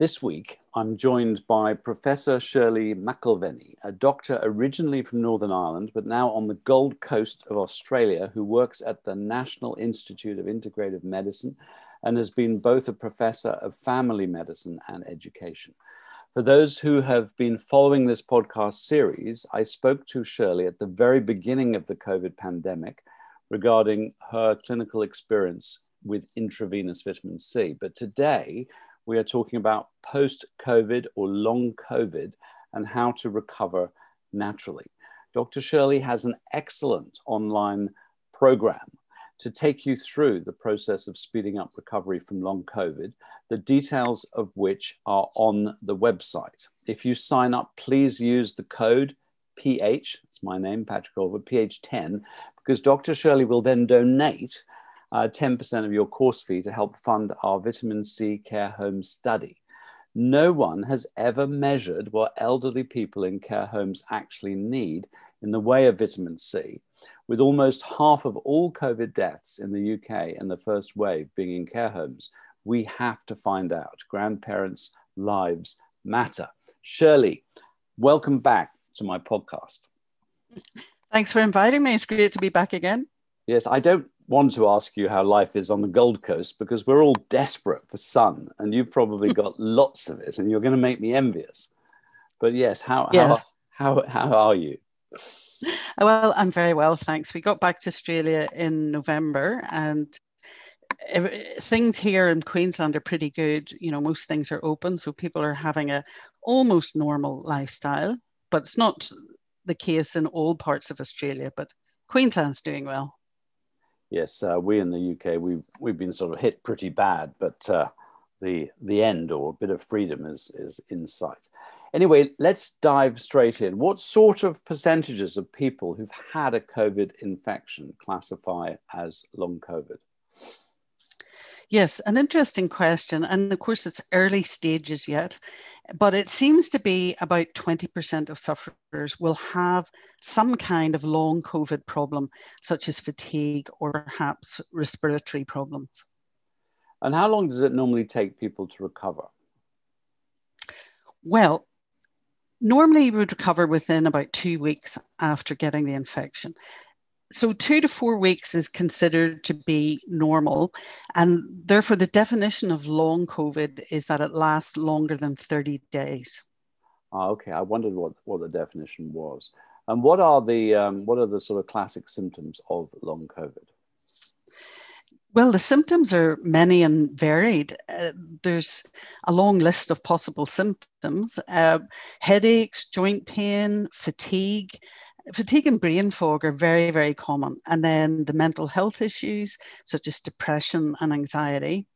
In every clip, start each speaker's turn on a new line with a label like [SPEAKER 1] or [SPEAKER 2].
[SPEAKER 1] This week, I'm joined by Professor Shirley McIlvenny, a doctor originally from Northern Ireland, but now on the Gold Coast of Australia, who works at the National Institute of Integrative Medicine and has been both a professor of family medicine and education. For those who have been following this podcast series, I spoke to Shirley at the very beginning of the COVID pandemic regarding her clinical experience with intravenous vitamin C. But today, we are talking about post COVID or long COVID and how to recover naturally. Dr. Shirley has an excellent online program to take you through the process of speeding up recovery from long COVID, the details of which are on the website. If you sign up, please use the code PH, it's my name, Patrick Holford, PH10, because Dr. Shirley will then donate uh, 10% of your course fee to help fund our vitamin C care home study. No one has ever measured what elderly people in care homes actually need in the way of vitamin C, with almost half of all COVID deaths in the UK in the first wave being in care homes. We have to find out. Grandparents' lives matter. Shirley, welcome back to my podcast.
[SPEAKER 2] Thanks for inviting me. It's great to be back again.
[SPEAKER 1] Yes, I don't want to ask you how life is on the Gold Coast because we're all desperate for sun, and you've probably hmm. got lots of it, and you're going to make me envious. But yes, how yes. how how, how are you?
[SPEAKER 2] Uh, well, I'm very well, thanks. We got back to Australia in November, and things here in Queensland are pretty good. You know, most things are open, so people are having a almost normal lifestyle. But it's not the case in all parts of Australia. But Queensland's doing well
[SPEAKER 1] yes, uh, we in the UK we've we've been sort of hit pretty bad, but uh, the the end or a bit of freedom is is in sight. Anyway, let's dive straight in. What sort of percentages of people who've had a COVID infection classify as long COVID?
[SPEAKER 2] Yes, an interesting question. And of course, it's early stages yet, but it seems to be about 20% of sufferers will have some kind of long COVID problem, such as fatigue or perhaps respiratory problems.
[SPEAKER 1] And how long does it normally take people to recover?
[SPEAKER 2] Well, normally you would recover within about two weeks after getting the infection so two to four weeks is considered to be normal and therefore the definition of long covid is that it lasts longer than 30 days.
[SPEAKER 1] Ah, okay. I wondered what, what the definition was. And what are the um, what are the sort of classic symptoms of long covid?
[SPEAKER 2] Well, the symptoms are many and varied. Uh, there's a long list of possible symptoms uh, headaches, joint pain, fatigue, fatigue and brain fog are very, very common. And then the mental health issues, such as depression and anxiety.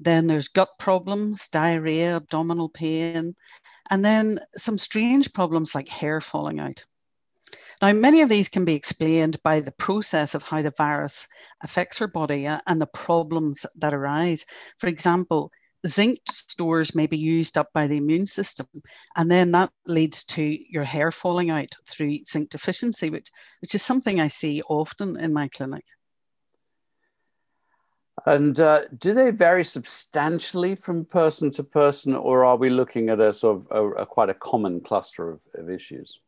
[SPEAKER 2] Then there's gut problems, diarrhea, abdominal pain, and then some strange problems like hair falling out. Now, many of these can be explained by the process of how the virus affects our body uh, and the problems that arise. For example, zinc stores may be used up by the immune system, and then that leads to your hair falling out through zinc deficiency, which, which is something I see often in my clinic.
[SPEAKER 1] And uh, do they vary substantially from person to person, or are we looking at a sort of a, a quite a common cluster of, of issues?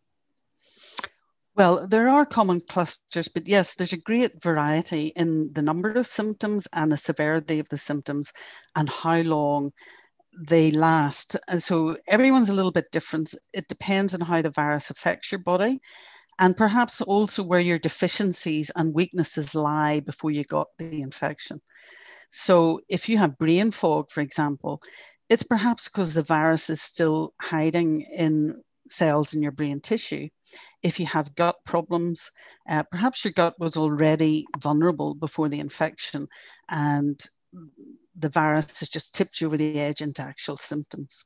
[SPEAKER 2] Well, there are common clusters, but yes, there's a great variety in the number of symptoms and the severity of the symptoms and how long they last. And so everyone's a little bit different. It depends on how the virus affects your body and perhaps also where your deficiencies and weaknesses lie before you got the infection. So if you have brain fog, for example, it's perhaps because the virus is still hiding in cells in your brain tissue. If you have gut problems, uh, perhaps your gut was already vulnerable before the infection and the virus has just tipped you over the edge into actual symptoms.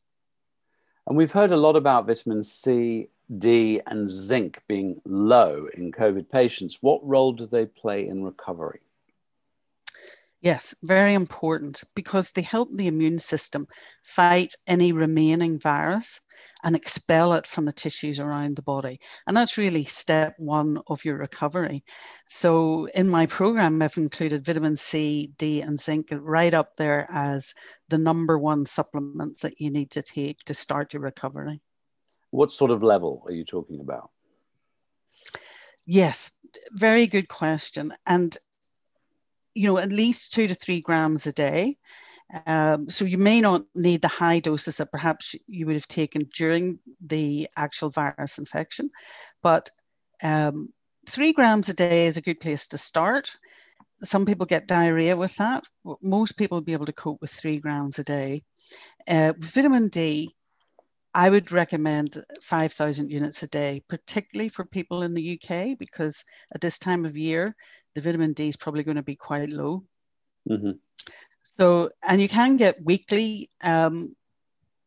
[SPEAKER 1] And we've heard a lot about vitamin C, D, and zinc being low in COVID patients. What role do they play in recovery?
[SPEAKER 2] Yes, very important because they help the immune system fight any remaining virus and expel it from the tissues around the body. And that's really step one of your recovery. So, in my program, I've included vitamin C, D, and zinc right up there as the number one supplements that you need to take to start your recovery.
[SPEAKER 1] What sort of level are you talking about?
[SPEAKER 2] Yes, very good question. And you know, at least two to three grams a day. Um, so you may not need the high doses that perhaps you would have taken during the actual virus infection, but um, three grams a day is a good place to start. Some people get diarrhea with that. Most people will be able to cope with three grams a day. Uh, vitamin D, I would recommend 5,000 units a day, particularly for people in the UK, because at this time of year, the vitamin D is probably going to be quite low. Mm-hmm. So, and you can get weekly um,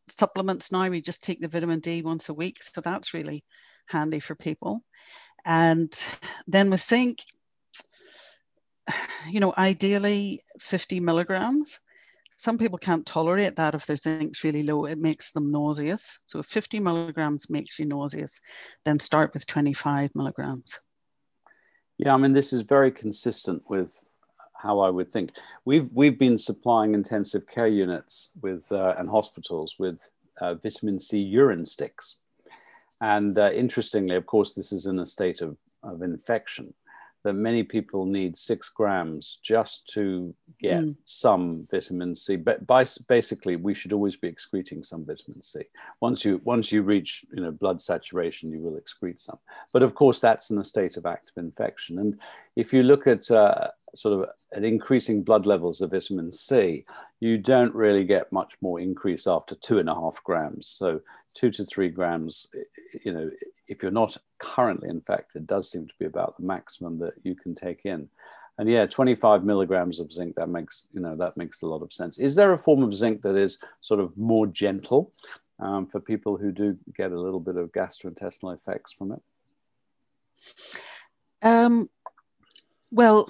[SPEAKER 2] supplements now. We just take the vitamin D once a week. So that's really handy for people. And then with zinc, you know, ideally 50 milligrams. Some people can't tolerate that if their zinc's really low, it makes them nauseous. So if 50 milligrams makes you nauseous, then start with 25 milligrams.
[SPEAKER 1] Yeah, I mean, this is very consistent with how I would think. We've we've been supplying intensive care units with uh, and hospitals with uh, vitamin C urine sticks, and uh, interestingly, of course, this is in a state of, of infection that many people need six grams just to get mm. some vitamin C. But by, basically, we should always be excreting some vitamin C. Once you once you reach you know blood saturation, you will excrete some. But of course, that's in a state of active infection. And if you look at uh, sort of at increasing blood levels of vitamin C, you don't really get much more increase after two and a half grams. So two to three grams, you know, if you're not currently infected, it does seem to be about the maximum that you can take in. And yeah, 25 milligrams of zinc, that makes, you know, that makes a lot of sense. Is there a form of zinc that is sort of more gentle um, for people who do get a little bit of gastrointestinal effects from it?
[SPEAKER 2] Um, well,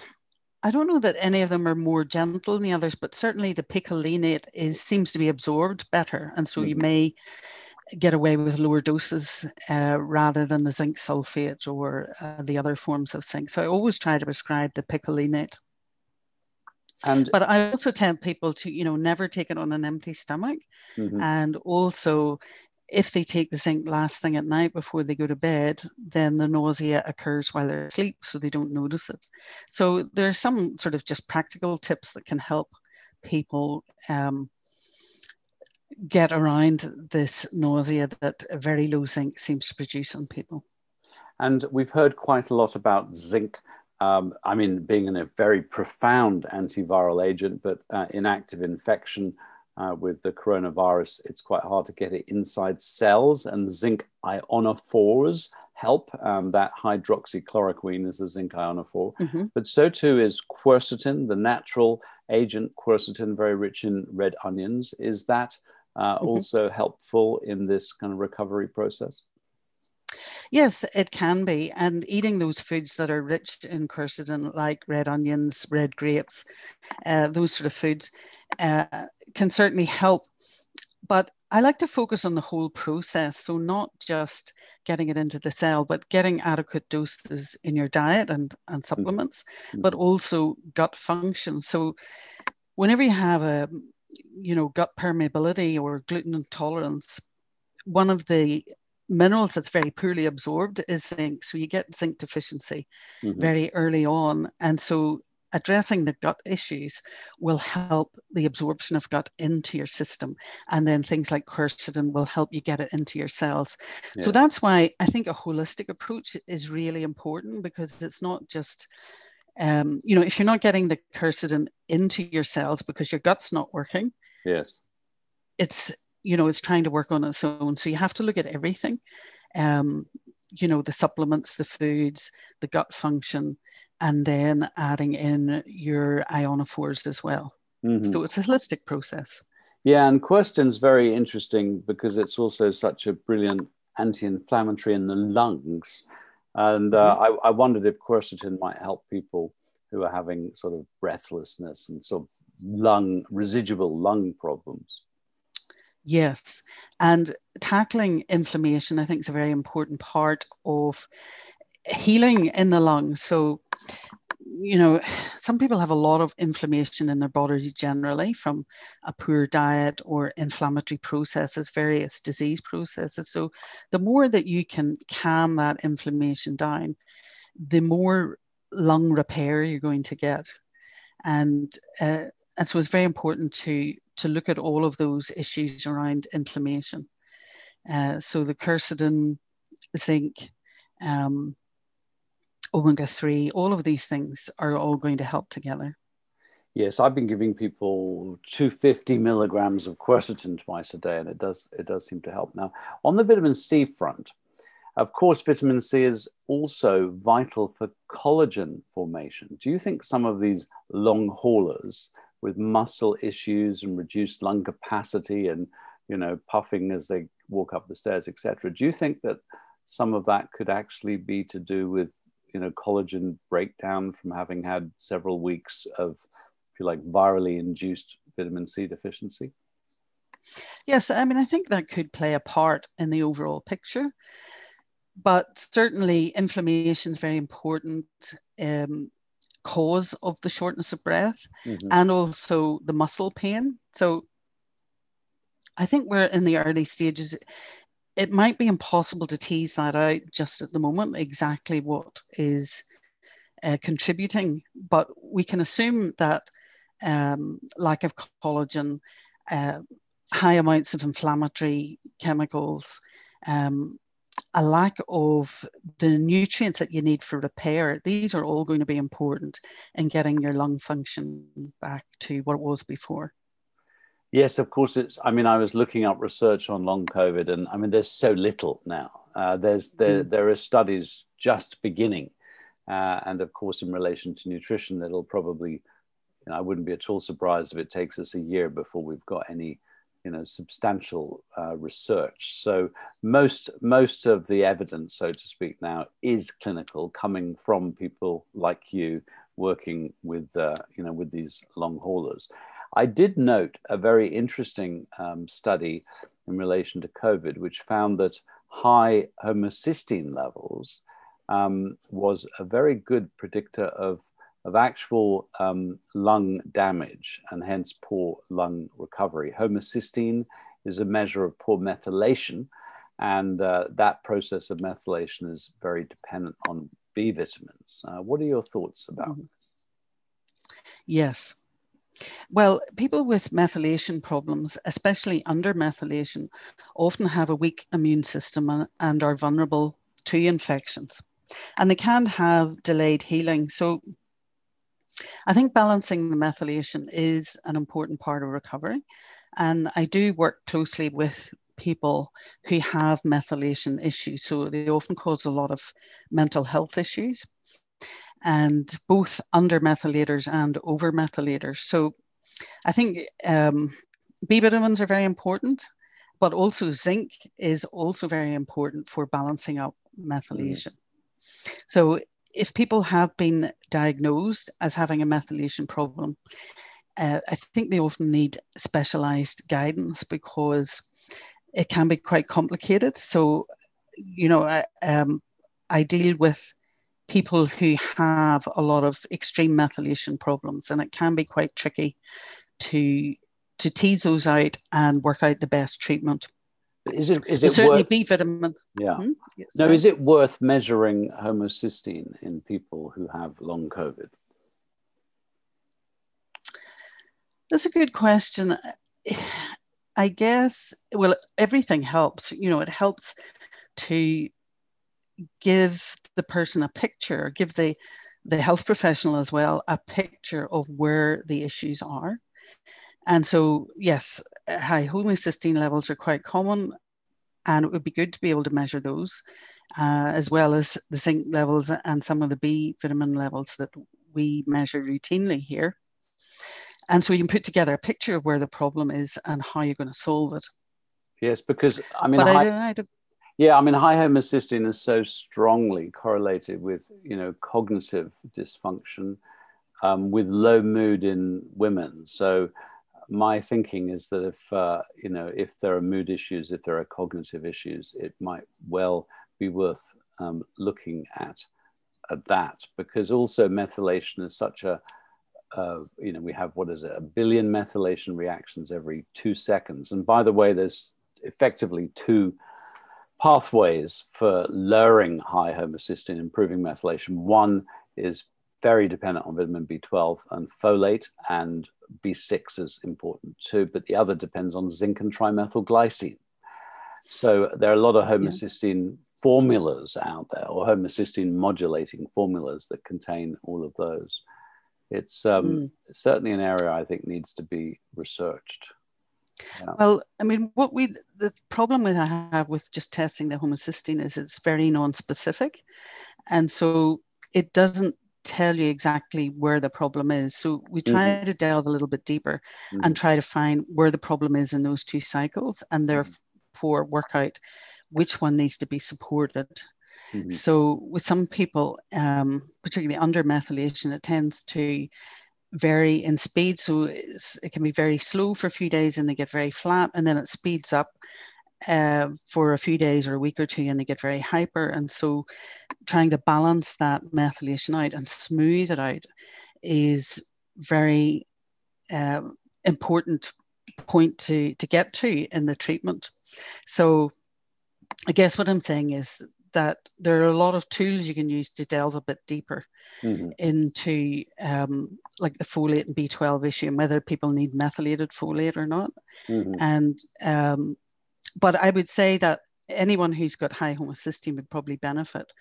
[SPEAKER 2] I don't know that any of them are more gentle than the others, but certainly the picolinate is seems to be absorbed better, and so mm-hmm. you may get away with lower doses uh, rather than the zinc sulfate or uh, the other forms of zinc. So I always try to prescribe the picolinate. And but I also tell people to, you know, never take it on an empty stomach. Mm-hmm. And also, if they take the zinc last thing at night before they go to bed, then the nausea occurs while they're asleep, so they don't notice it. So there are some sort of just practical tips that can help people um, get around this nausea that a very low zinc seems to produce on people.
[SPEAKER 1] And we've heard quite a lot about zinc. Um, I mean, being a very profound antiviral agent, but uh, in active infection uh, with the coronavirus, it's quite hard to get it inside cells, and zinc ionophores help. Um, that hydroxychloroquine is a zinc ionophore, mm-hmm. but so too is quercetin, the natural agent quercetin, very rich in red onions. Is that uh, mm-hmm. also helpful in this kind of recovery process?
[SPEAKER 2] Yes, it can be. And eating those foods that are rich in quercetin, like red onions, red grapes, uh, those sort of foods, uh, can certainly help. But I like to focus on the whole process. So, not just getting it into the cell, but getting adequate doses in your diet and, and mm-hmm. supplements, mm-hmm. but also gut function. So, whenever you have a you know, gut permeability or gluten intolerance, one of the minerals that's very poorly absorbed is zinc. So you get zinc deficiency mm-hmm. very early on. And so addressing the gut issues will help the absorption of gut into your system. And then things like quercetin will help you get it into your cells. So that's why I think a holistic approach is really important because it's not just um, you know, if you're not getting the quercetin into your cells because your gut's not working,
[SPEAKER 1] yes,
[SPEAKER 2] it's you know it's trying to work on its own. So you have to look at everything. Um, you know, the supplements, the foods, the gut function, and then adding in your ionophores as well. Mm-hmm. So it's a holistic process.
[SPEAKER 1] Yeah, and quercetin's very interesting because it's also such a brilliant anti-inflammatory in the lungs. And uh, mm-hmm. I, I, wondered if quercetin might help people who are having sort of breathlessness and sort of lung residual lung problems.
[SPEAKER 2] Yes, and tackling inflammation, I think, is a very important part of healing in the lungs. So, you know, some people have a lot of inflammation in their bodies generally from a poor diet or inflammatory processes, various disease processes. So, the more that you can calm that inflammation down, the more lung repair you're going to get. And, uh, and so, it's very important to to look at all of those issues around inflammation. Uh, so the quercetin, zinc, um, omega 3, all of these things are all going to help together.
[SPEAKER 1] Yes, I've been giving people 250 milligrams of quercetin twice a day, and it does it does seem to help. Now, on the vitamin C front, of course, vitamin C is also vital for collagen formation. Do you think some of these long haulers with muscle issues and reduced lung capacity and you know puffing as they walk up the stairs etc do you think that some of that could actually be to do with you know collagen breakdown from having had several weeks of if you like virally induced vitamin c deficiency
[SPEAKER 2] yes i mean i think that could play a part in the overall picture but certainly inflammation is very important um, cause of the shortness of breath mm-hmm. and also the muscle pain. So I think we're in the early stages. It might be impossible to tease that out just at the moment, exactly what is uh, contributing, but we can assume that um, lack of collagen, uh, high amounts of inflammatory chemicals, um, a lack of the nutrients that you need for repair, these are all going to be important in getting your lung function back to what it was before.
[SPEAKER 1] Yes, of course. It's. I mean, I was looking up research on long COVID, and I mean, there's so little now. Uh, there's there mm. there are studies just beginning, uh, and of course, in relation to nutrition, it'll probably. You know, I wouldn't be at all surprised if it takes us a year before we've got any you know substantial uh, research. So most most of the evidence, so to speak, now is clinical, coming from people like you working with uh, you know with these long haulers. I did note a very interesting um, study in relation to COVID, which found that high homocysteine levels um, was a very good predictor of of actual um, lung damage and hence poor lung recovery. Homocysteine is a measure of poor methylation, and uh, that process of methylation is very dependent on B vitamins. Uh, what are your thoughts about mm-hmm. this?
[SPEAKER 2] Yes. Well, people with methylation problems, especially under methylation, often have a weak immune system and are vulnerable to infections. And they can have delayed healing. So, I think balancing the methylation is an important part of recovery. And I do work closely with people who have methylation issues. So they often cause a lot of mental health issues, and both under methylators and over methylators. So I think um, B vitamins are very important, but also zinc is also very important for balancing out methylation. So if people have been diagnosed as having a methylation problem, uh, I think they often need specialized guidance because it can be quite complicated. So, you know, I, um, I deal with people who have a lot of extreme methylation problems, and it can be quite tricky to to tease those out and work out the best treatment.
[SPEAKER 1] Is it is it
[SPEAKER 2] certainly worth, B vitamin?
[SPEAKER 1] Yeah. Hmm? Yes, no, is it worth measuring homocysteine in people who have long COVID?
[SPEAKER 2] That's a good question. I guess well, everything helps. You know, it helps to give the person a picture, give the the health professional as well a picture of where the issues are and so, yes, high homocysteine levels are quite common, and it would be good to be able to measure those, uh, as well as the zinc levels and some of the B vitamin levels that we measure routinely here. And so you can put together a picture of where the problem is and how you're going to solve it.
[SPEAKER 1] Yes, because I mean, high, I don't, I yeah, I mean, high homocysteine is so strongly correlated with you know cognitive dysfunction um, with low mood in women. So my thinking is that if uh, you know if there are mood issues, if there are cognitive issues, it might well be worth um, looking at at that because also methylation is such a uh, you know we have what is it a billion methylation reactions every two seconds and by the way there's effectively two pathways for lowering high homocysteine improving methylation one is very dependent on vitamin b12 and folate and b6 is important too but the other depends on zinc and trimethylglycine so there are a lot of homocysteine yeah formulas out there or homocysteine modulating formulas that contain all of those. It's um, mm. certainly an area I think needs to be researched.
[SPEAKER 2] Yeah. Well, I mean, what we the problem with I have with just testing the homocysteine is it's very non-specific, and so it doesn't tell you exactly where the problem is. So we try mm-hmm. to delve a little bit deeper mm-hmm. and try to find where the problem is in those two cycles, and mm-hmm. therefore work out which one needs to be supported. Mm-hmm. So with some people, um, particularly under methylation, it tends to vary in speed. So it can be very slow for a few days and they get very flat, and then it speeds up uh, for a few days or a week or two and they get very hyper. And so trying to balance that methylation out and smooth it out is very um, important point to, to get to in the treatment. So I guess what I'm saying is that there are a lot of tools you can use to delve a bit deeper mm-hmm. into um, like the folate and B12 issue and whether people need methylated folate or not. Mm-hmm. And um, but I would say that anyone who's got high homocysteine would probably benefit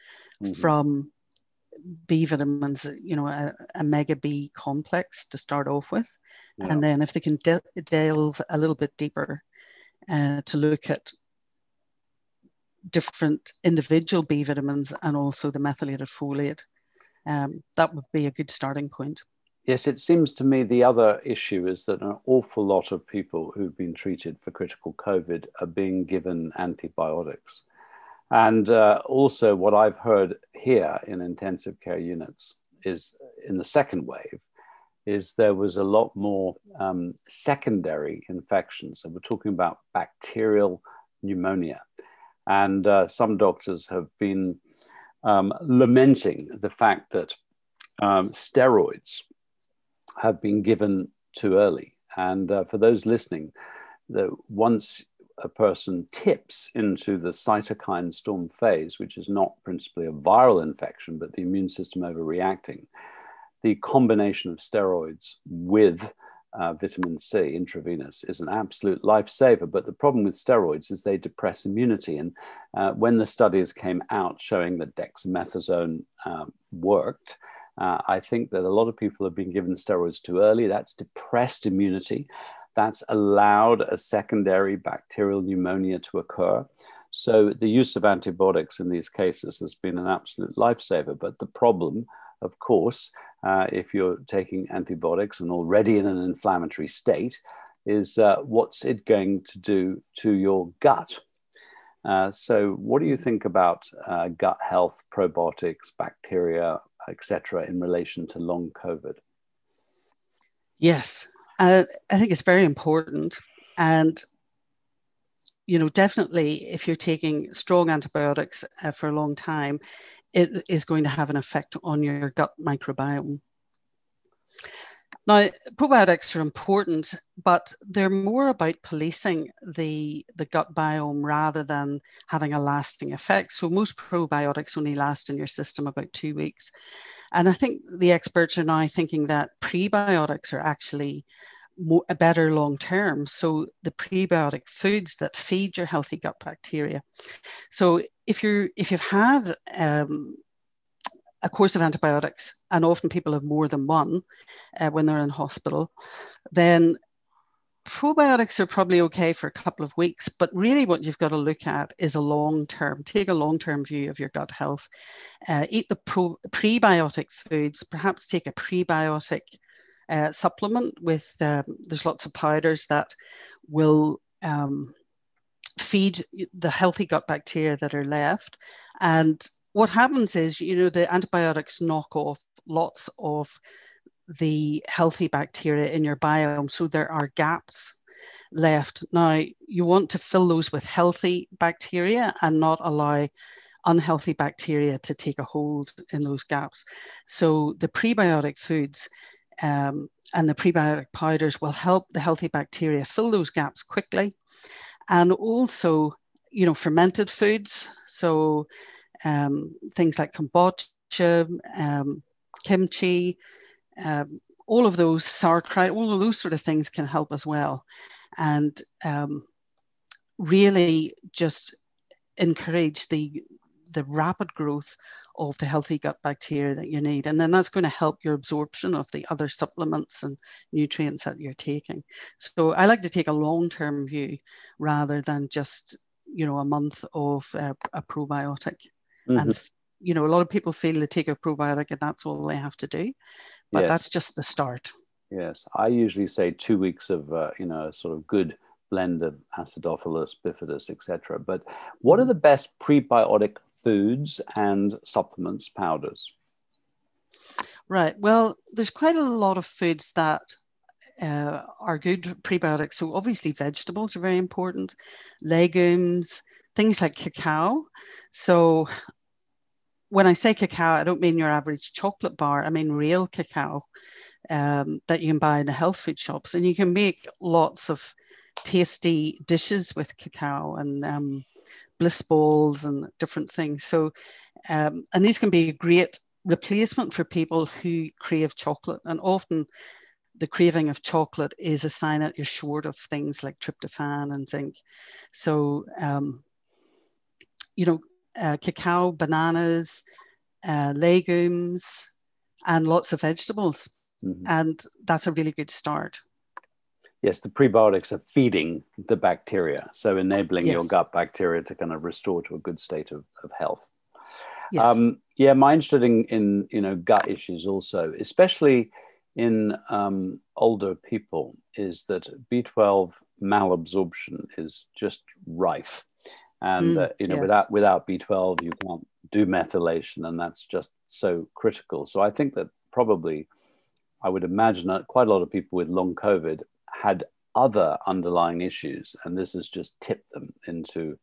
[SPEAKER 2] mm-hmm. from B vitamins, you know, a, a, mega B complex to start off with. Yeah. And then if they can de- delve a little bit deeper uh, to look at different individual B vitamins and also the methylated folate. Um, that would be a good starting point.
[SPEAKER 1] Yes, it seems to me the other issue is that an awful lot of people who've been treated for critical COVID are being given antibiotics. And uh, also, what I've heard here in intensive care units is in the second wave, is there was a lot more um, secondary infections. So we're talking about bacterial pneumonia. And uh, some doctors have been um, lamenting the fact that um, steroids have been given too early. And uh, for those listening, that once a person tips into the cytokine storm phase, which is not principally a viral infection, but the immune system overreacting, the combination of steroids with uh, vitamin C intravenous is an absolute lifesaver. But the problem with steroids is they depress immunity. And uh, when the studies came out showing that dexamethasone uh, worked, uh, I think that a lot of people have been given steroids too early. That's depressed immunity. That's allowed a secondary bacterial pneumonia to occur. So the use of antibiotics in these cases has been an absolute lifesaver. But the problem, of course, uh, if you're taking antibiotics and already in an inflammatory state, is uh, what's it going to do to your gut? Uh, so, what do you think about uh, gut health, probiotics, bacteria, etc., in relation to long COVID?
[SPEAKER 2] Yes, uh, I think it's very important, and you know, definitely, if you're taking strong antibiotics uh, for a long time, it is going to have an effect on your gut microbiome. Now, probiotics are important, but they're more about policing the, the gut biome rather than having a lasting effect. So, most probiotics only last in your system about two weeks. And I think the experts are now thinking that prebiotics are actually more, a better long term. So, the prebiotic foods that feed your healthy gut bacteria. So, if you're if you've had um, a course of antibiotics, and often people have more than one uh, when they're in hospital, then probiotics are probably okay for a couple of weeks. But really, what you've got to look at is a long term, take a long term view of your gut health. Uh, eat the pro- prebiotic foods, perhaps take a prebiotic uh, supplement with, um, there's lots of powders that will. Um, feed the healthy gut bacteria that are left and what happens is, you know, the antibiotics knock off lots of the healthy bacteria in your biome. So there are gaps left. Now, you want to fill those with healthy bacteria and not allow unhealthy bacteria to take a hold in those gaps. So the prebiotic foods um, and the prebiotic powders will help the healthy bacteria fill those gaps quickly. And also, you know, fermented foods. So um, things like kombucha, um, kimchi, um, all of those sauerkraut, all of those sort of things can help as well. And um, really just encourage the the rapid growth of the healthy gut bacteria that you need. And then that's going to help your absorption of the other supplements and nutrients that you're taking. So I like to take a long term view rather than just, you know, a month of uh, a probiotic. Mm-hmm. And, you know, a lot of people feel they take a probiotic and that's all they have to do. But yes. that's just the start.
[SPEAKER 1] Yes. I usually say two weeks of, uh, you know, sort of good blend of acidophilus, bifidus, etc. But what are mm-hmm. the best prebiotic foods and supplements, powders?
[SPEAKER 2] Right. Well, there's quite a lot of foods that uh, are good prebiotics. So obviously vegetables are very important, legumes, things like cacao. So when I say cacao, I don't mean your average chocolate bar. I mean real cacao um, that you can buy in the health food shops, and you can make lots of tasty dishes with cacao and um, bliss balls and different things. So, um, and these can be a great replacement for people who crave chocolate. And often the craving of chocolate is a sign that you're short of things like tryptophan and zinc. So, um, you know, uh, cacao, bananas, uh, legumes, and lots of vegetables. Mm-hmm. And that's a really good start
[SPEAKER 1] yes, the prebiotics are feeding the bacteria, so enabling yes. your gut bacteria to kind of restore to a good state of, of health. Yes. Um, yeah, my interested in, in you know gut issues also, especially in um, older people, is that B12 malabsorption is just rife, and mm, uh, you know yes. without without B12 you can't do methylation, and that's just so critical. So I think that probably I would imagine that quite a lot of people with long COVID had other underlying issues, and this has just tipped them into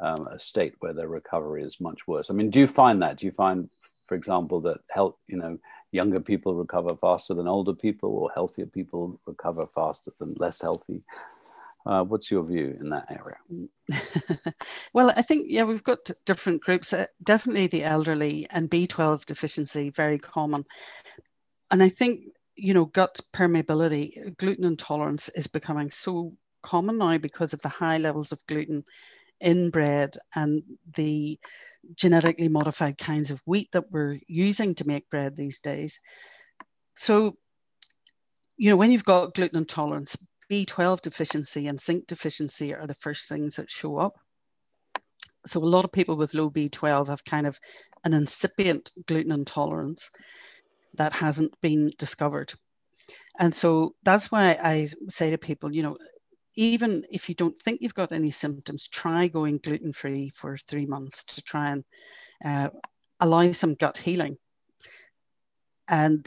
[SPEAKER 1] um, a state where their recovery is much worse. I mean, do you find that? Do you find, for example, that help you know younger people recover faster than older people, or healthier people recover faster than less healthy? Uh, what's your view in that area?
[SPEAKER 2] well, I think yeah, we've got different groups. Uh, definitely the elderly and B12 deficiency very common, and I think you know, gut permeability, gluten intolerance is becoming so common now because of the high levels of gluten in bread and the genetically modified kinds of wheat that we're using to make bread these days. So, you know, when you've got gluten intolerance, B12 deficiency and zinc deficiency are the first things that show up. So, a lot of people with low B12 have kind of an incipient gluten intolerance that hasn't been discovered. And so that's why I say to people, you know, even if you don't think you've got any symptoms, try going gluten free for three months to try and uh, allow some gut healing. And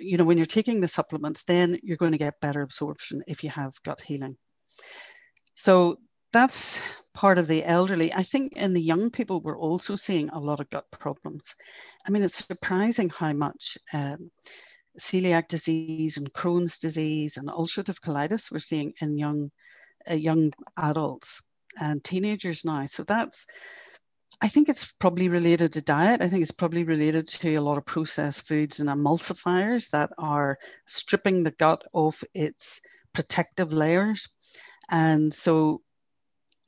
[SPEAKER 2] you know, when you're taking the supplements, then you're going to get better absorption if you have gut healing. So that's part of the elderly. I think in the young people, we're also seeing a lot of gut problems. I mean, it's surprising how much um, celiac disease and Crohn's disease and ulcerative colitis we're seeing in young, uh, young adults and teenagers now. So that's, I think it's probably related to diet. I think it's probably related to a lot of processed foods and emulsifiers that are stripping the gut of its protective layers. And so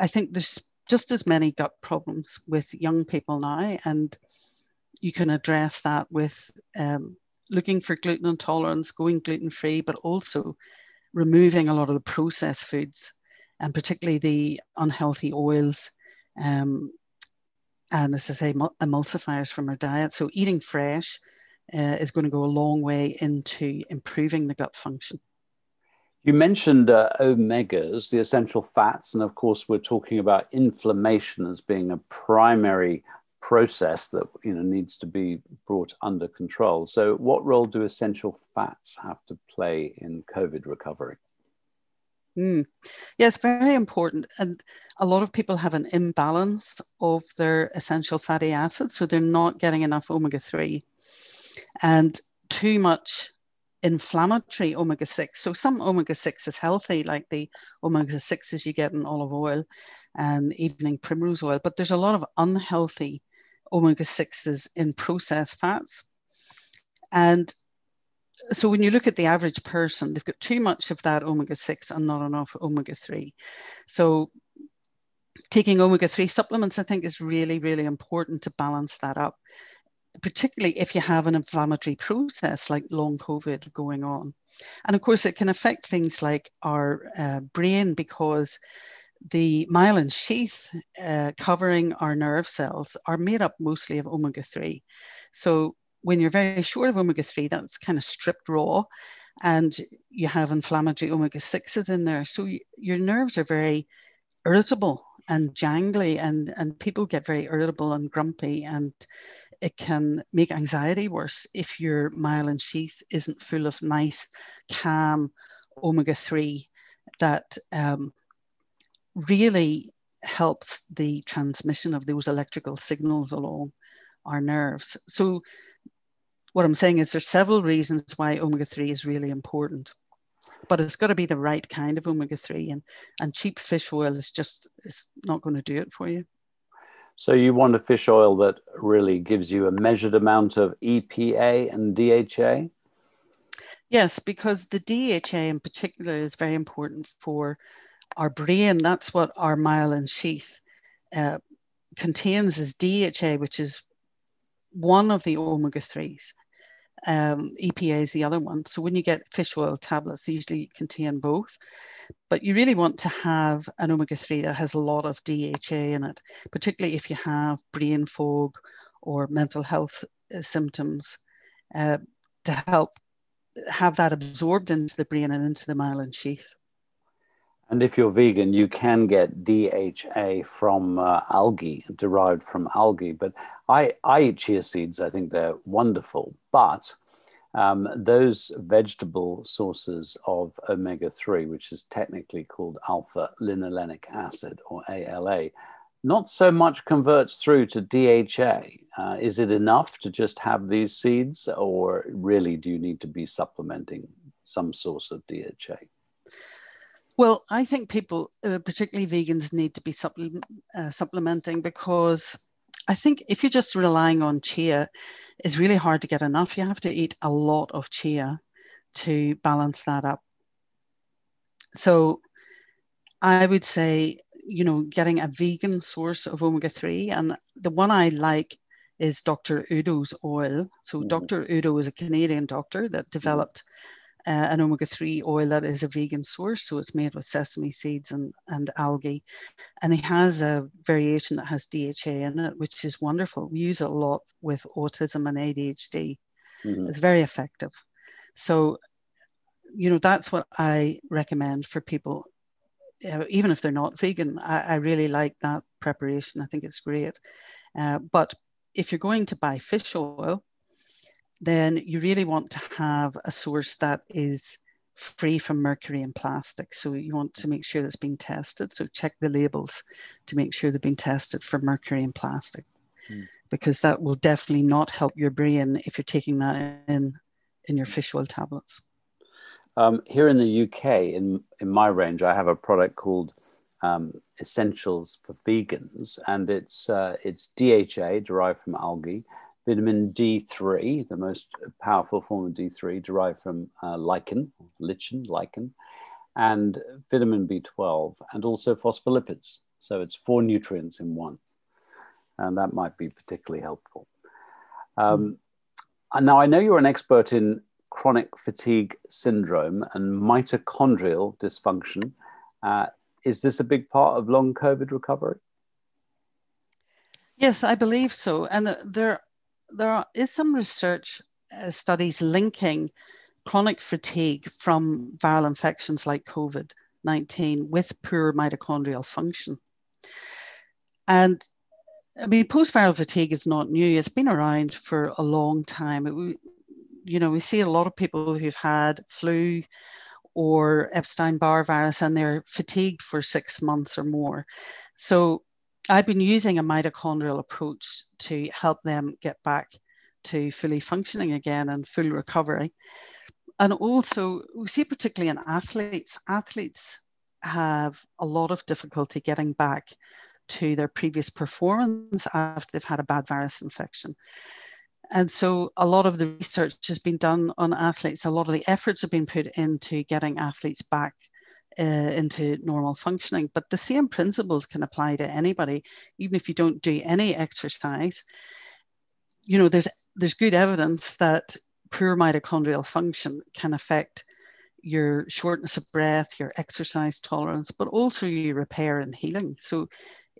[SPEAKER 2] I think there's just as many gut problems with young people now, and you can address that with um, looking for gluten intolerance, going gluten free, but also removing a lot of the processed foods and particularly the unhealthy oils. Um, and as I say, emulsifiers from our diet. So eating fresh uh, is going to go a long way into improving the gut function.
[SPEAKER 1] You mentioned uh, omegas, the essential fats, and of course, we're talking about inflammation as being a primary process that you know needs to be brought under control. So, what role do essential fats have to play in COVID recovery?
[SPEAKER 2] Mm. Yes, very important. And a lot of people have an imbalance of their essential fatty acids, so they're not getting enough omega 3 and too much inflammatory omega 6. So, some omega 6 is healthy, like the omega 6s you get in olive oil and evening primrose oil, but there's a lot of unhealthy omega 6s in processed fats. And so when you look at the average person, they've got too much of that omega 6 and not enough omega 3. So taking omega 3 supplements, I think, is really, really important to balance that up, particularly if you have an inflammatory process like long COVID going on. And of course, it can affect things like our uh, brain because the myelin sheath uh, covering our nerve cells are made up mostly of omega 3. So when you're very short of omega 3, that's kind of stripped raw, and you have inflammatory omega 6s in there. So you, your nerves are very irritable and jangly, and, and people get very irritable and grumpy, and it can make anxiety worse if your myelin sheath isn't full of nice, calm omega 3 that um, really helps the transmission of those electrical signals along our nerves. So what I'm saying is there's several reasons why omega-3 is really important. But it's got to be the right kind of omega-3 and, and cheap fish oil is just is not going to do it for you.
[SPEAKER 1] So you want a fish oil that really gives you a measured amount of EPA and DHA?
[SPEAKER 2] Yes, because the DHA in particular is very important for our brain. That's what our myelin sheath uh, contains is DHA, which is one of the omega 3s. Um, EPA is the other one. So when you get fish oil tablets, they usually contain both. But you really want to have an omega 3 that has a lot of DHA in it, particularly if you have brain fog or mental health uh, symptoms, uh, to help have that absorbed into the brain and into the myelin sheath.
[SPEAKER 1] And if you're vegan, you can get DHA from uh, algae, derived from algae. But I, I eat chia seeds. I think they're wonderful. But um, those vegetable sources of omega 3, which is technically called alpha linolenic acid or ALA, not so much converts through to DHA. Uh, is it enough to just have these seeds, or really do you need to be supplementing some source of DHA?
[SPEAKER 2] Well, I think people, uh, particularly vegans, need to be supple- uh, supplementing because I think if you're just relying on chia, it's really hard to get enough. You have to eat a lot of chia to balance that up. So I would say, you know, getting a vegan source of omega 3, and the one I like is Dr. Udo's oil. So, mm-hmm. Dr. Udo is a Canadian doctor that developed uh, an omega-3 oil that is a vegan source. So it's made with sesame seeds and, and algae. And it has a variation that has DHA in it, which is wonderful. We use it a lot with autism and ADHD. Mm-hmm. It's very effective. So, you know, that's what I recommend for people. Uh, even if they're not vegan, I, I, really like that preparation. I think it's great. Uh, but if you're going to buy fish oil, then you really want to have a source that is free from mercury and plastic. So you want to make sure that's being tested. So check the labels to make sure they've been tested for mercury and plastic, mm. because that will definitely not help your brain if you're taking that in in your fish oil tablets.
[SPEAKER 1] Um, here in the UK, in in my range, I have a product called um, Essentials for Vegans, and it's uh, it's DHA derived from algae vitamin D3, the most powerful form of D3, derived from uh, lichen, lichen, lichen, and vitamin B12, and also phospholipids. So it's four nutrients in one. And that might be particularly helpful. Um, now I know you're an expert in chronic fatigue syndrome and mitochondrial dysfunction. Uh, is this a big part of long COVID recovery?
[SPEAKER 2] Yes, I believe so. And there there is some research uh, studies linking chronic fatigue from viral infections like COVID 19 with poor mitochondrial function. And I mean, post-viral fatigue is not new. It's been around for a long time. It, you know, we see a lot of people who've had flu or Epstein-Barr virus and they're fatigued for six months or more. So I've been using a mitochondrial approach to help them get back to fully functioning again and full recovery. And also, we see particularly in athletes, athletes have a lot of difficulty getting back to their previous performance after they've had a bad virus infection. And so a lot of the research has been done on athletes. A lot of the efforts have been put into getting athletes back uh, into normal functioning. But the same principles can apply to anybody, even if you don't do any exercise. You know, there's there's good evidence that poor mitochondrial function can affect your shortness of breath, your exercise tolerance, but also your repair and healing. So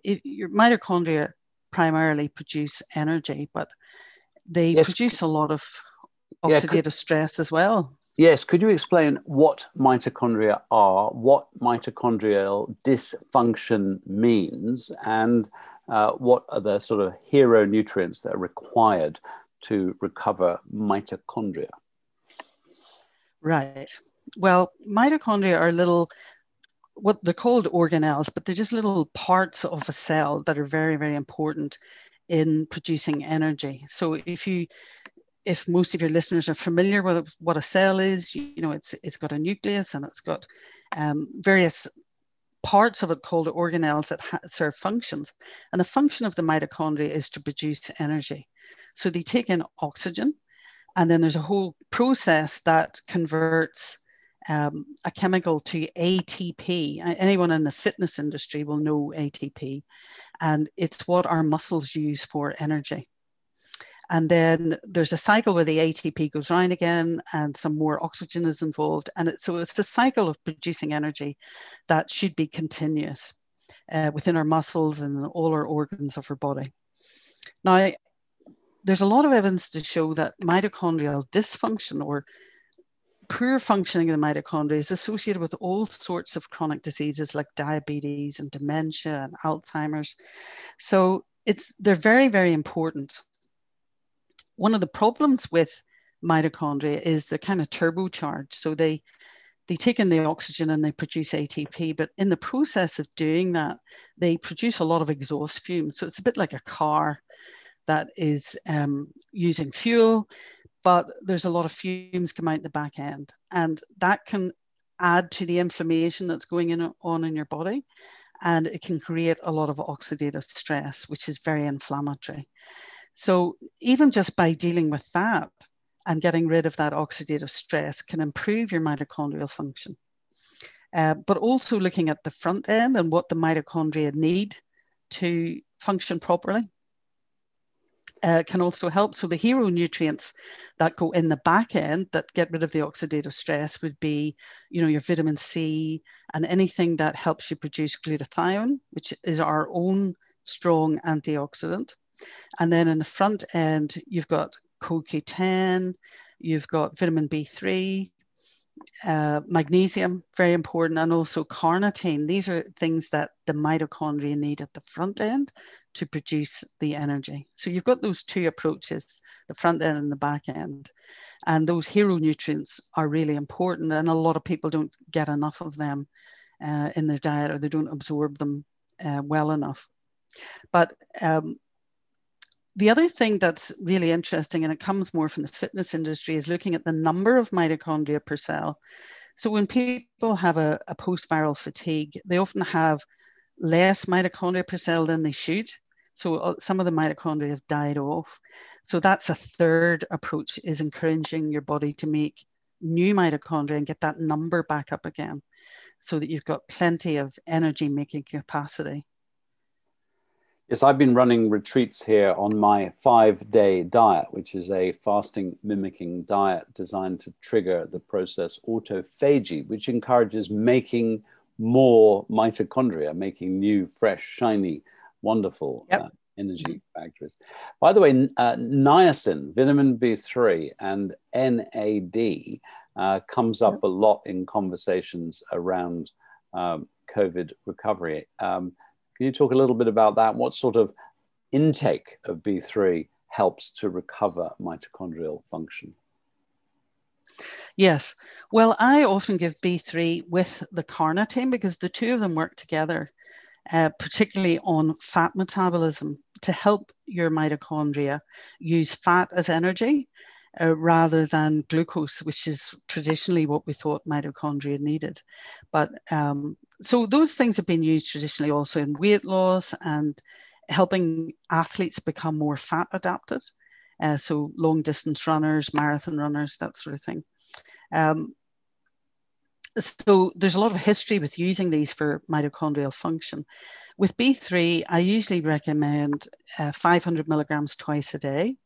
[SPEAKER 2] it, your mitochondria primarily produce energy, but they yes. produce a lot of oxidative yeah, stress as well.
[SPEAKER 1] Yes, could you explain what mitochondria are, what mitochondrial dysfunction means, and uh, what are the sort of hero nutrients that are required to recover mitochondria?
[SPEAKER 2] Right. Well, mitochondria are little what they're called organelles, but they're just little parts of a cell that are very, very important in producing energy. So if you if most of your listeners are familiar with what a cell is, you, know, it's it's got a nucleus and it's got um, various parts of it called organelles that ha- serve functions. And the function of the mitochondria is to produce energy. So they take in oxygen, and then there's a whole process that converts um, a chemical to ATP. Anyone in the fitness industry will know ATP, and it's what our muscles use for energy. And then there's a cycle where the ATP goes round again, and some more oxygen is involved. And it, so it's a cycle of producing energy that should be continuous uh, within our muscles and all our organs of our body. Now, there's a lot of evidence to show that mitochondrial dysfunction or poor functioning of the mitochondria is associated with all sorts of chronic diseases like diabetes and dementia and Alzheimer's. So it's they're very, very important. One of the problems with mitochondria is they're kind of turbocharged. So they they take in the oxygen and they produce ATP, but in the process of doing that, they produce a lot of exhaust fumes. So it's a bit like a car that is um, using fuel but there's a lot of fumes come out the back end and that can add to the inflammation that's going in, on in your body and it can create a lot of oxidative stress which is very inflammatory so even just by dealing with that and getting rid of that oxidative stress can improve your mitochondrial function uh, but also looking at the front end and what the mitochondria need to function properly uh, can also help. So the hero nutrients that go in the back end that get rid of the oxidative stress would be, you know, your vitamin C and anything that helps you produce glutathione, which is our own strong antioxidant. And then in the front end, you've got CoQ10, you've got vitamin B3, uh, magnesium, very important, and also carnitine. These are things that the mitochondria need at the front end to produce the energy. So you've got those two approaches, the front end and the back end. And those hero nutrients are really important, and a lot of people don't get enough of them uh, in their diet or they don't absorb them uh, well enough. But um, the other thing that's really interesting, and it comes more from the fitness industry, is looking at the number of mitochondria per cell. So when people have a, a post-viral fatigue, they often have less mitochondria per cell than they should. So uh, some of the mitochondria have died off. So that's a third approach is encouraging your body to make new mitochondria and get that number back up again so that you've got plenty of energy making capacity.
[SPEAKER 1] Yes, I've been running retreats here on my five day diet, which is a fasting mimicking diet designed to trigger the process autophagy, which encourages making more mitochondria, making new, fresh, shiny, wonderful yep. uh, energy factories. By the way, uh, niacin, vitamin B3, and NAD uh, comes up yep. a lot in conversations around um, COVID recovery. Um, can you talk a little bit about that? What sort of intake of B3 helps to recover mitochondrial function?
[SPEAKER 2] Yes. Well, I often give B3 with the carnitine because the two of them work together, uh, particularly on fat metabolism to help your mitochondria use fat as energy uh, rather than glucose, which is traditionally what we thought mitochondria needed. But um, so those things have been used traditionally also in weight loss and helping athletes become more fat adapted. Uh, so long distance runners, marathon runners, that sort of thing. Um, so there's a lot of history with using these for mitochondrial function. With B3, I usually recommend uh, 500 milligrams twice a day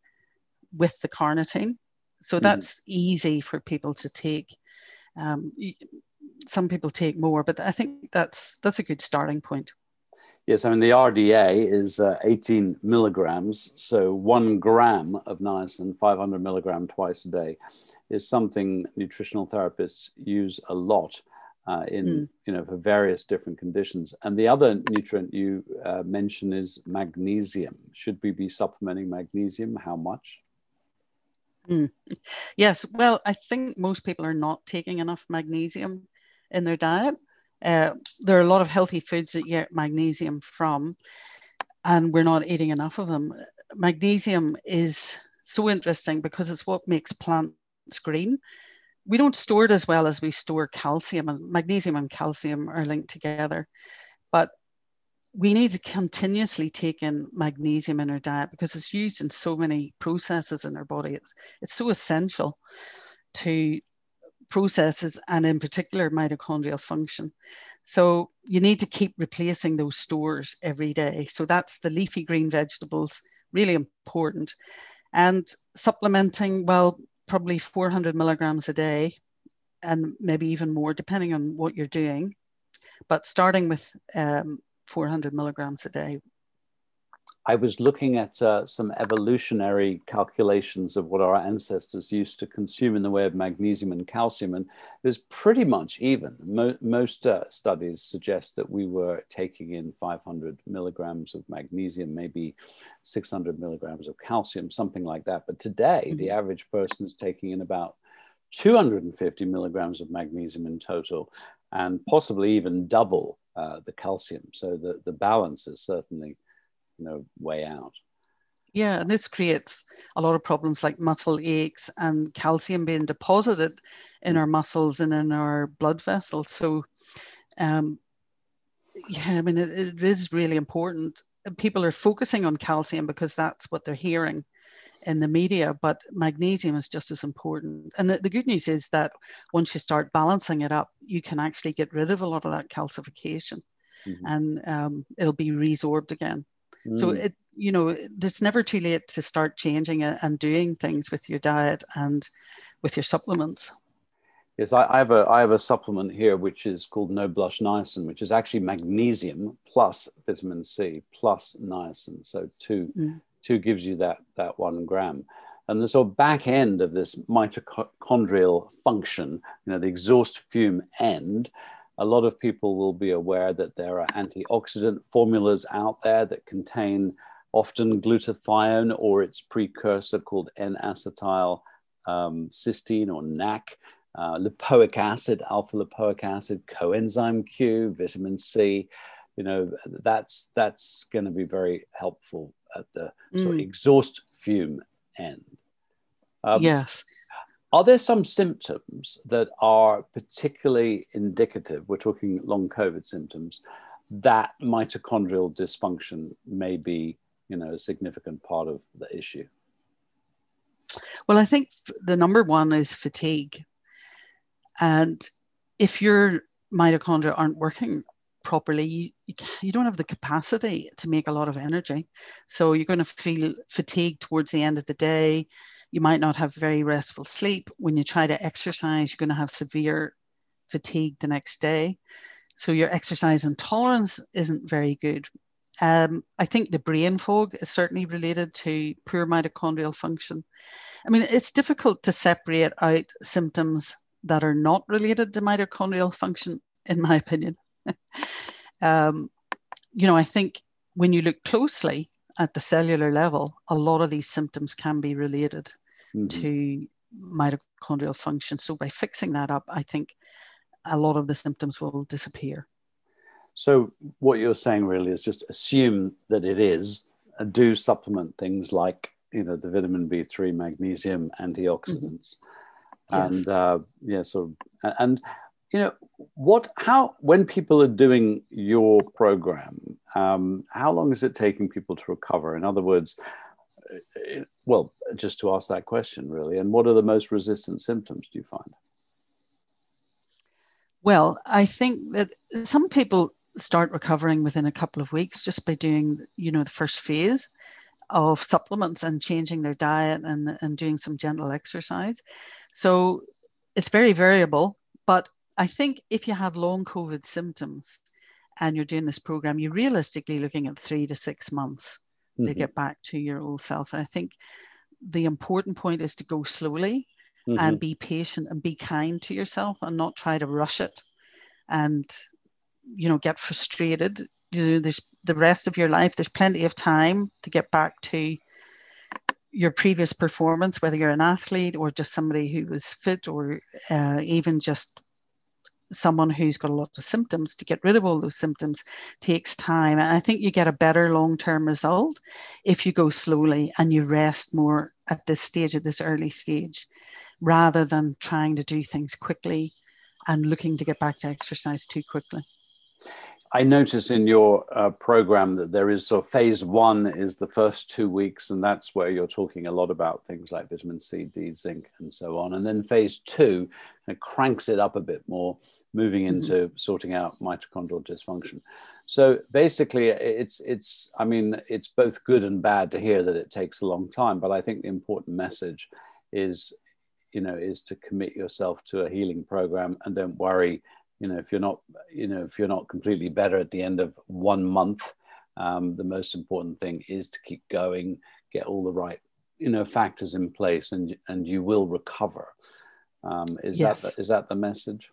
[SPEAKER 2] with the carnitine. So mm-hmm. that's mm. easy for people to take. Um, some people take more, but I think that's that's a good starting point.
[SPEAKER 1] Yes, I mean, the RDA is uh, 18 milligrams, so one gram of niacin, 500 milligram twice a day, is something nutritional therapists use a lot uh, in, mm. you know, for various different conditions. And the other nutrient you uh, mention is magnesium. Should we be supplementing magnesium? How much?
[SPEAKER 2] Mm. Yes, well, I think most people are not taking enough magnesium in their diet. Uh, there are a lot of healthy foods that get magnesium from, and we're not eating enough of them. Magnesium is so interesting because it's what makes plants green. We don't store it as well as we store calcium, and magnesium and calcium are linked together. But we need to continuously take in magnesium in our diet because it's used in so many processes in our body. It's, it's so essential to processes and in particular mitochondrial function. So you need to keep replacing those stores every day. So that's the leafy green vegetables, really important. And supplementing, well, probably 400 milligrams a day and maybe even more depending on what you're doing. But starting with um, 400 milligrams a day
[SPEAKER 1] I was looking at uh, some evolutionary calculations of what our ancestors used to consume in the way of magnesium and calcium, and it was pretty much even. Mo- most uh, studies suggest that we were taking in 500 milligrams of magnesium, maybe 600 milligrams of calcium, something like that. But today, mm-hmm. the average person is taking in about 250 milligrams of magnesium in total, and possibly even double uh, the calcium. So the, the balance is certainly you know way out.
[SPEAKER 2] Yeah and this creates a lot of problems like muscle aches and calcium being deposited in our muscles and in our blood vessels. So um, yeah i mean it, it is really important. People are focusing on calcium because that's what they're hearing in the media, but magnesium is just as important. And the, the, good news is that once you start balancing it up, you can actually get rid of a lot of that calcification mm-hmm. and um, it'll be resorbed again. Mm. So it, you know, it's never too late to start changing and doing things with your diet and with your supplements.
[SPEAKER 1] Yes, I, I, have a I have a supplement here which is called No Blush Niacin, which is actually magnesium plus vitamin C plus niacin. So two mm. Two gives you that that one gram. And the sort of back end of this mitochondrial function, you know, the exhaust fume end, a lot of people will be aware that there are antioxidant formulas out there that contain often glutathione or its precursor called N-acetyl um, cysteine or NAC, uh, lipoic acid, alpha lipoic acid, coenzyme Q, vitamin C. You know, that's that's going to be very helpful at the mm. sort of mm. exhaust fume end.
[SPEAKER 2] Um, yes.
[SPEAKER 1] Are there some symptoms that are particularly indicative? We're talking long COVID symptoms that mitochondrial dysfunction may be, you know, a significant part of the issue.
[SPEAKER 2] Well, I think the number one is fatigue, and if your mitochondria aren't working properly, you, you don't have the capacity to make a lot of energy. So you're going to feel fatigued towards the end of the day. You might not have very restful sleep. When you try to exercise, you're going to have severe fatigue the next day. So your exercise intolerance isn't very good. Um, I think the brain fog is certainly related to poor mitochondrial function. I mean, it's difficult to separate out symptoms that are not related to mitochondrial function, in my opinion. um, you know, I think when you look closely at the cellular level, a lot of these symptoms can be related mm-hmm. to mitochondrial function. So by fixing that up, I think a lot of the symptoms will disappear.
[SPEAKER 1] So what you're saying really is just assume that it is, and do supplement things like you know the vitamin B3, magnesium, antioxidants, mm-hmm. and uh, yeah, so and you know what how when people are doing your program um, how long is it taking people to recover? In other words uh, well just to ask that question really and what are the most resistant symptoms do you find?
[SPEAKER 2] Well i think that some people start recovering within a couple of weeks just by doing you know the first phase of supplements and changing their diet and, and doing some gentle exercise. So it's very variable but I think if you have long COVID symptoms and you're doing this program, you're realistically looking at three to six months mm-hmm. to get back to your old self. And I think the important point is to go slowly mm-hmm. and be patient and be kind to yourself and not try to rush it and you know get frustrated you know there's the rest of your life there's plenty of time to get back to your previous performance whether you're an athlete or just somebody who was fit or uh, even just someone who's got a lot of symptoms to get rid of all those symptoms takes time. And i think you get a better long-term result if you go slowly and you rest more at this stage at this early stage rather than trying to do things quickly and looking to get back to exercise too quickly
[SPEAKER 1] I notice in your uh, program that there is so phase one is the first two weeks, and that's where you're talking a lot about things like vitamin C, D, zinc, and so on. And then phase two it cranks it up a bit more, moving mm-hmm. into mm-hmm. sorting out mitochondrial dysfunction. So basically, it's it's I mean it's both good and bad to hear that it takes a long time, but I think the important message is you know is to commit yourself to a healing program and don't worry you know if you're not you know if you're not completely better at the end of one month um, the most important thing is to keep going get all the right you know factors in place and and you will recover. Um, is yes. that the, is that the message?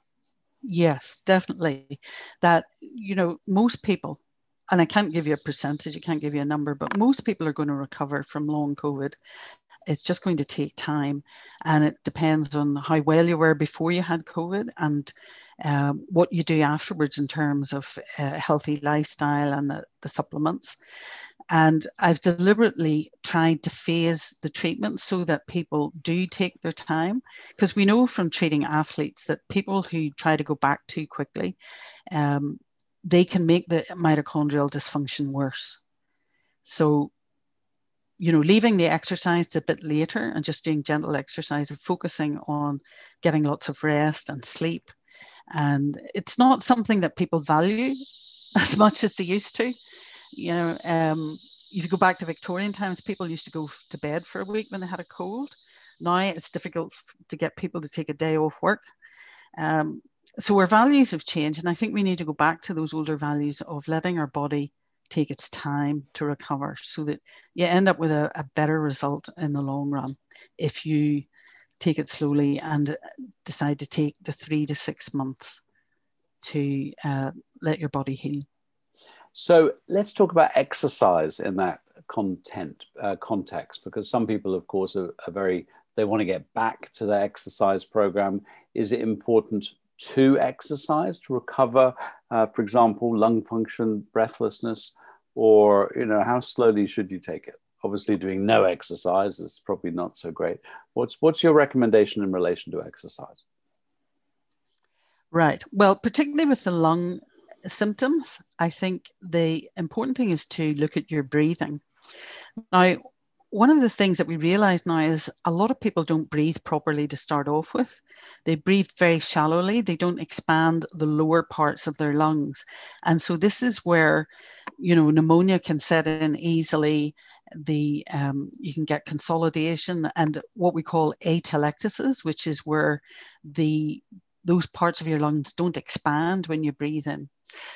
[SPEAKER 2] Yes definitely. That you know most people and I can't give you a percentage, I can't give you a number, but most people are going to recover from long COVID it's just going to take time and it depends on how well you were before you had covid and um, what you do afterwards in terms of a uh, healthy lifestyle and the, the supplements and I've deliberately tried to phase the treatment so that people do take their time. Because we know from treating athletes that people who try to go back too quickly, um, they can make the mitochondrial dysfunction worse. So you know, leaving the exercise a bit later and just doing gentle exercise and focusing on getting lots of rest and sleep. And it's not something that people value as much as they used to. You know, um, if you go back to Victorian times, people used to go to bed for a week when they had a cold. Now it's difficult to get people to take a day off work. Um, so our values have changed, and I think we need to go back to those older values of letting our body take its time to recover so that you end up with a, a better result in the long run if you take it slowly and decide to take the three to six months to uh, let your body heal.
[SPEAKER 1] So let's talk about exercise in that content uh, context, because some people, of course, are, are, very they want to get back to their exercise program. Is it important to exercise to recover, uh, for example, lung function, breathlessness, or you know how slowly should you take it? Obviously doing no exercise is probably not so great. What's what's your recommendation in relation to exercise?
[SPEAKER 2] Right. Well particularly with the lung symptoms i think the important thing is to look at your breathing. Now one of the things that we realize now is a lot of people don't breathe properly to start off with. They breathe very shallowly, they don't expand the lower parts of their lungs. And so, this is where, you know, pneumonia can set in easily. The um, you can get consolidation and what we call atelectasis, which is where the those parts of your lungs don't expand when you breathe in.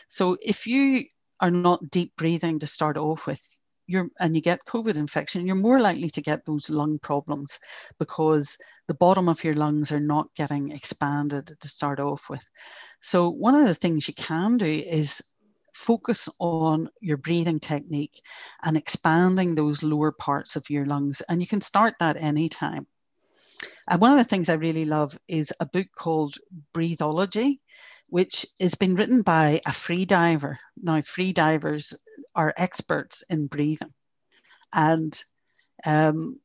[SPEAKER 2] So if you are not deep breathing to start off with, you're and you get COVID infection, you're more likely to get those lung problems because the bottom of your lungs are not getting expanded to start off with. So one of the things you can do is focus on your breathing technique and expanding those lower parts of your lungs. And you can start that anytime. And one of the things I really love is a book called Breathology, which has been written by a free diver. Now, free divers are experts in breathing. And, um,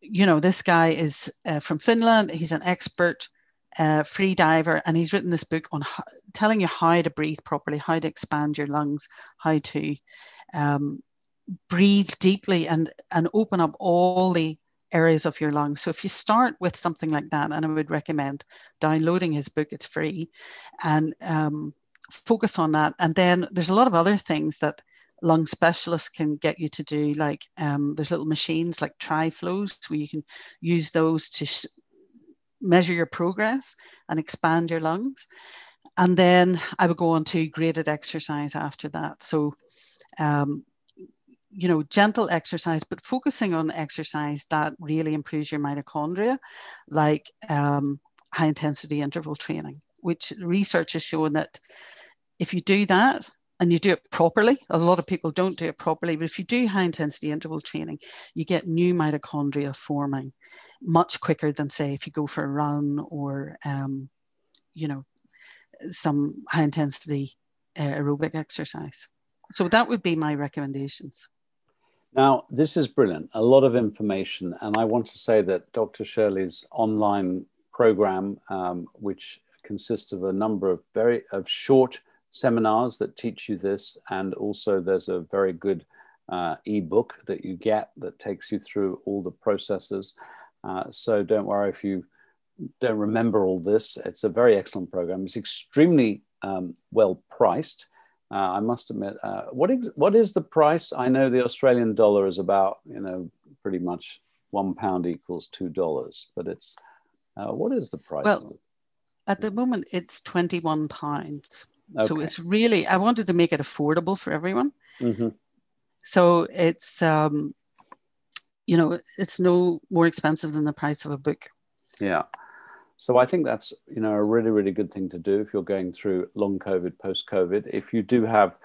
[SPEAKER 2] you know, this guy is uh, from Finland. He's an expert uh, free diver, and he's written this book on telling you how to breathe properly, how to expand your lungs, how to um, breathe deeply and, and open up all the areas of your lungs. So if you start with something like that, and I would recommend downloading his book, it's free, and um, focus on that. And then there's a lot of other things that lung specialists can get you to do, like um, there's little machines like TriFlows where you can use those to sh- measure your progress and expand your lungs. And then I would go on to graded exercise after that. So um, you know, gentle exercise, but focusing on exercise that really improves your mitochondria, like um, high intensity interval training, which research has shown that if you do that and you do it properly, a lot of people don't do it properly, but if you do high intensity interval training, you get new mitochondria forming much quicker than, say, if you go for a run or, um, you know, some high intensity uh, aerobic exercise. So that would be my recommendations.
[SPEAKER 1] Now, this is brilliant, a lot of information. And I want to say that Dr. Shirley's online program, um, which consists of a number of very of short seminars that teach you this, and also there's a very good uh, ebook that you get that takes you through all the processes. Uh, so don't worry if you don't remember all this. It's a very excellent program. It's extremely um, well priced. Uh, I must admit, uh, what is what is the price? I know the Australian dollar is about you know pretty much one pound equals two dollars, but it's uh, what is the price?
[SPEAKER 2] Well, at the moment it's twenty one pounds. Okay. So it's really I wanted to make it affordable for everyone. Mm-hmm. So it's um, you know it's no more expensive than the price of a book.
[SPEAKER 1] Yeah. So I think that's you know a really really good thing to do if you're going through long COVID, post COVID. If you do have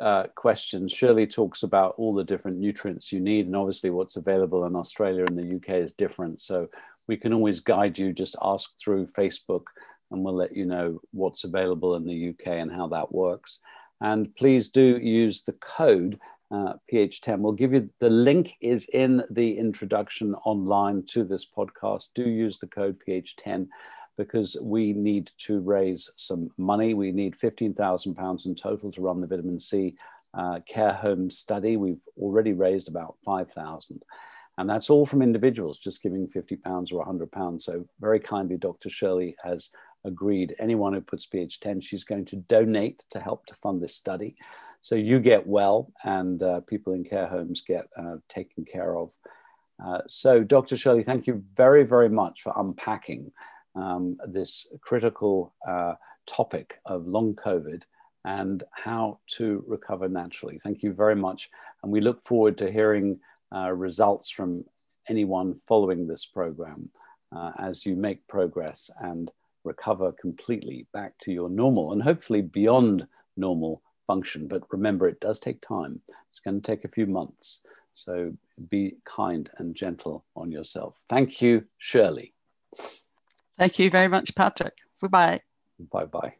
[SPEAKER 1] uh, questions, Shirley talks about all the different nutrients you need, and obviously what's available in Australia and the UK is different. So we can always guide you. Just ask through Facebook, and we'll let you know what's available in the UK and how that works. And please do use the code uh, PH10. We'll give you the link is in the introduction online to this podcast. Do use the code PH10 because we need to raise some money. We need £15,000 in total to run the vitamin C uh, care home study. We've already raised about 5,000. And that's all from individuals just giving 50 pounds or 100 pounds. So very kindly, Dr. Shirley has agreed. Anyone who puts PH10, she's going to donate to help to fund this study. So you get well, and uh, people in care homes get uh, taken care of. Uh, so, Dr. Shirley, thank you very, very much for unpacking um, this critical uh, topic of long COVID and how to recover naturally. Thank you very much. And we look forward to hearing uh, results from anyone following this program uh, as you make progress and recover completely back to your normal and hopefully beyond normal function. But remember, it does take time. It's going to take a few months. So be kind and gentle on yourself. Thank you, Shirley.
[SPEAKER 2] Thank you very much, Patrick. Bye bye.
[SPEAKER 1] Bye bye.